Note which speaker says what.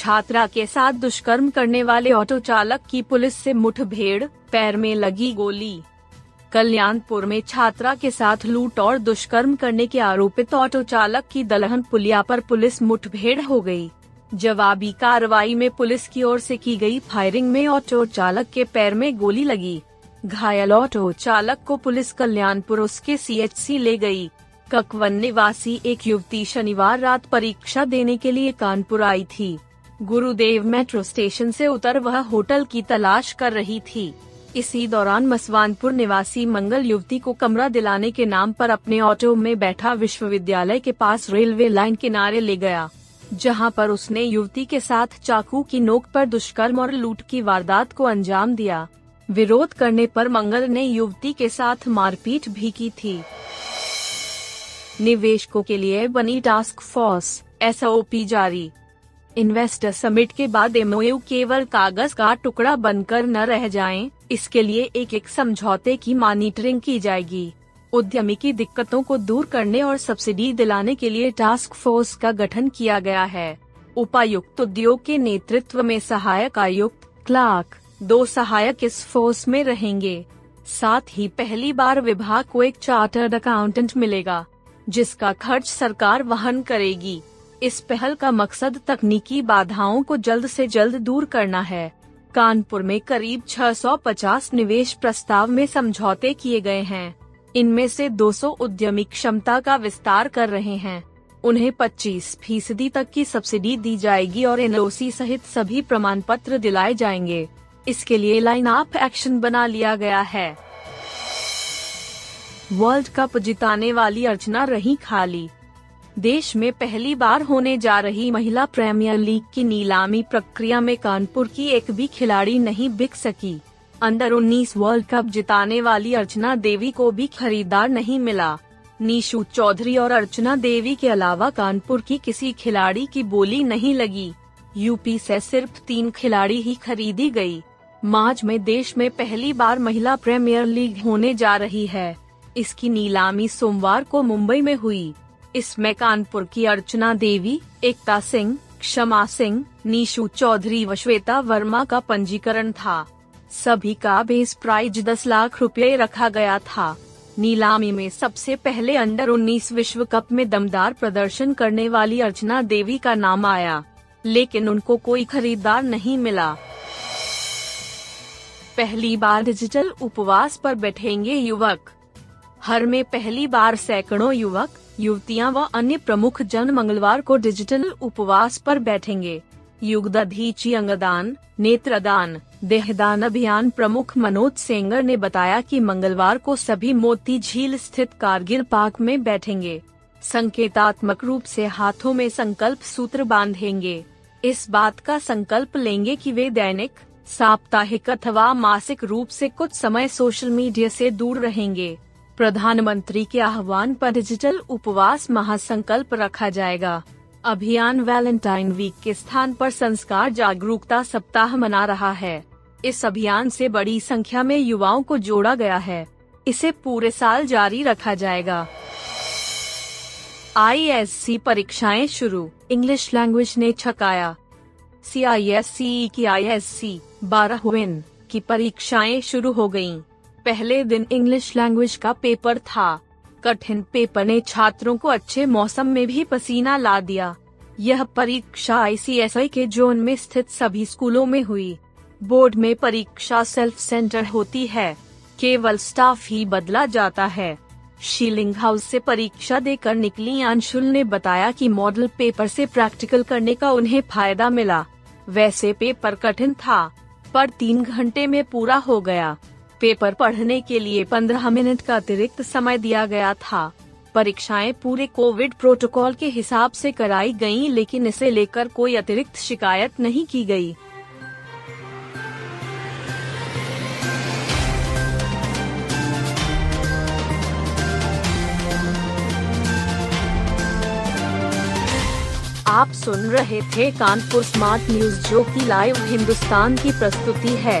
Speaker 1: छात्रा के साथ दुष्कर्म करने वाले ऑटो चालक की पुलिस से मुठभेड़, पैर में लगी गोली कल्याणपुर में छात्रा के साथ लूट और दुष्कर्म करने के आरोपित ऑटो चालक की दलहन पुलिया पर पुलिस मुठभेड़ हो गई। जवाबी कार्रवाई में पुलिस की ओर से की गई फायरिंग में ऑटो चालक के पैर में गोली लगी घायल ऑटो चालक को पुलिस कल्याणपुर उसके सीएचसी ले गई। ककवन निवासी एक युवती शनिवार रात परीक्षा देने के लिए कानपुर आई थी गुरुदेव मेट्रो स्टेशन से उतर वह होटल की तलाश कर रही थी। इसी दौरान मसवानपुर निवासी मंगल युवती को कमरा दिलाने के नाम पर अपने ऑटो में बैठा विश्वविद्यालय के पास रेलवे लाइन किनारे ले गया, जहाँ पर उसने युवती के साथ चाकू की नोक पर दुष्कर्म और लूट की वारदात को अंजाम दिया। विरोध करने पर मंगल ने युवती के साथ मारपीट भी की थी। निवेशकों के लिए बनी टास्क फोर्स, एसओपी जारी। इन्वेस्टर समिट के बाद एमओयू केवल कागज़ का टुकड़ा बनकर न रह जाएँ, इसके लिए एक एक समझौते की मॉनिटरिंग की जाएगी। उद्यमी की दिक्कतों को दूर करने और सब्सिडी दिलाने के लिए टास्क फोर्स का गठन किया गया है। उपायुक्त उद्योग के नेतृत्व में सहायक आयुक्त क्लार्क दो सहायक इस फोर्स में रहेंगे। साथ ही पहली बार विभाग को एक चार्टर्ड अकाउंटेंट मिलेगा जिसका खर्च सरकार वहन करेगी। इस पहल का मकसद तकनीकी बाधाओं को जल्द से जल्द दूर करना है। कानपुर में करीब 650 निवेश प्रस्ताव में समझौते किए गए हैं। इनमें से 200 उद्यमी क्षमता का विस्तार कर रहे हैं। उन्हें 25 फ़ीसदी तक की सब्सिडी दी जाएगी और एनओसी सहित सभी प्रमाण पत्र दिलाए जाएँगे। इसके लिए लाइन अप एक्शन बना लिया गया है। वर्ल्ड कप जिताने वाली अर्चना रही खाली। देश में पहली बार होने जा रही महिला प्रीमियर लीग की नीलामी प्रक्रिया में कानपुर की एक भी खिलाड़ी नहीं बिक सकी। अंडर 19 वर्ल्ड कप जिताने वाली अर्चना देवी को भी खरीदार नहीं मिला। नीशू चौधरी और अर्चना देवी के अलावा कानपुर की किसी खिलाड़ी की बोली नहीं लगी। यूपी से सिर्फ़ तीन खिलाड़ी ही खरीदी गई। मार्च में देश में पहली बार महिला प्रीमियर लीग होने जा रही है। इसकी नीलामी सोमवार को मुंबई में हुई। इसमें कानपुर की अर्चना देवी, एकता सिंह, क्षमा सिंह, नीशू चौधरी व श्वेता वर्मा का पंजीकरण था। सभी का बेस प्राइज दस लाख रुपए रखा गया था। नीलामी में सबसे पहले अंडर 19 विश्व कप में दमदार प्रदर्शन करने वाली अर्चना देवी का नाम आया, लेकिन उनको कोई खरीदार नहीं मिला। पहली बार डिजिटल उपवास पर बैठेंगे युवक। हर में पहली बार सैकड़ों युवक युवतियाँ व अन्य प्रमुख जन मंगलवार को डिजिटल उपवास पर बैठेंगे। युगदधीची अंगदान, नेत्रदान, देहदान अभियान प्रमुख मनोज सेंगर ने बताया कि मंगलवार को सभी मोती झील स्थित कारगिल पार्क में बैठेंगे। संकेतात्मक रूप से हाथों में संकल्प सूत्र बांधेंगे। इस बात का संकल्प लेंगे कि वे दैनिक, साप्ताहिक अथवा मासिक रूप से कुछ समय सोशल मीडिया से दूर रहेंगे। प्रधानमंत्री के आह्वान पर डिजिटल उपवास महासंकल्प रखा जाएगा। अभियान वैलेंटाइन वीक के स्थान पर संस्कार जागरूकता सप्ताह मना रहा है। इस अभियान से बड़ी संख्या में युवाओं को जोड़ा गया है। इसे पूरे साल जारी रखा जाएगा। आईएससी परीक्षाएँ शुरू। इंग्लिश लैंग्वेज ने छकाया। सी आई एस सी की आई एस सी बारह की परीक्षाएँ शुरू हो गई पहले दिन इंग्लिश लैंग्वेज का पेपर था। कठिन पेपर ने छात्रों को अच्छे मौसम में भी पसीना ला दिया। यह परीक्षा आईसीएसआई के जोन में स्थित सभी स्कूलों में हुई। बोर्ड में परीक्षा सेल्फ सेंटर होती है। केवल स्टाफ ही बदला जाता है। शीलिंग हाउस से परीक्षा देकर निकली अंशुल ने बताया कि मॉडल पेपर से प्रैक्टिकल करने का उन्हें फ़ायदा मिला। वैसे पेपर कठिन था, पर तीन घंटे में पूरा हो गया। पेपर पढ़ने के लिए पंद्रह मिनट का अतिरिक्त समय दिया गया था परीक्षाएँ पूरे कोविड प्रोटोकॉल के हिसाब से कराई गईं, लेकिन इसे लेकर कोई अतिरिक्त शिकायत नहीं की गई। आप सुन रहे थे कानपुर स्मार्ट न्यूज़, जो की लाइव हिंदुस्तान की प्रस्तुति है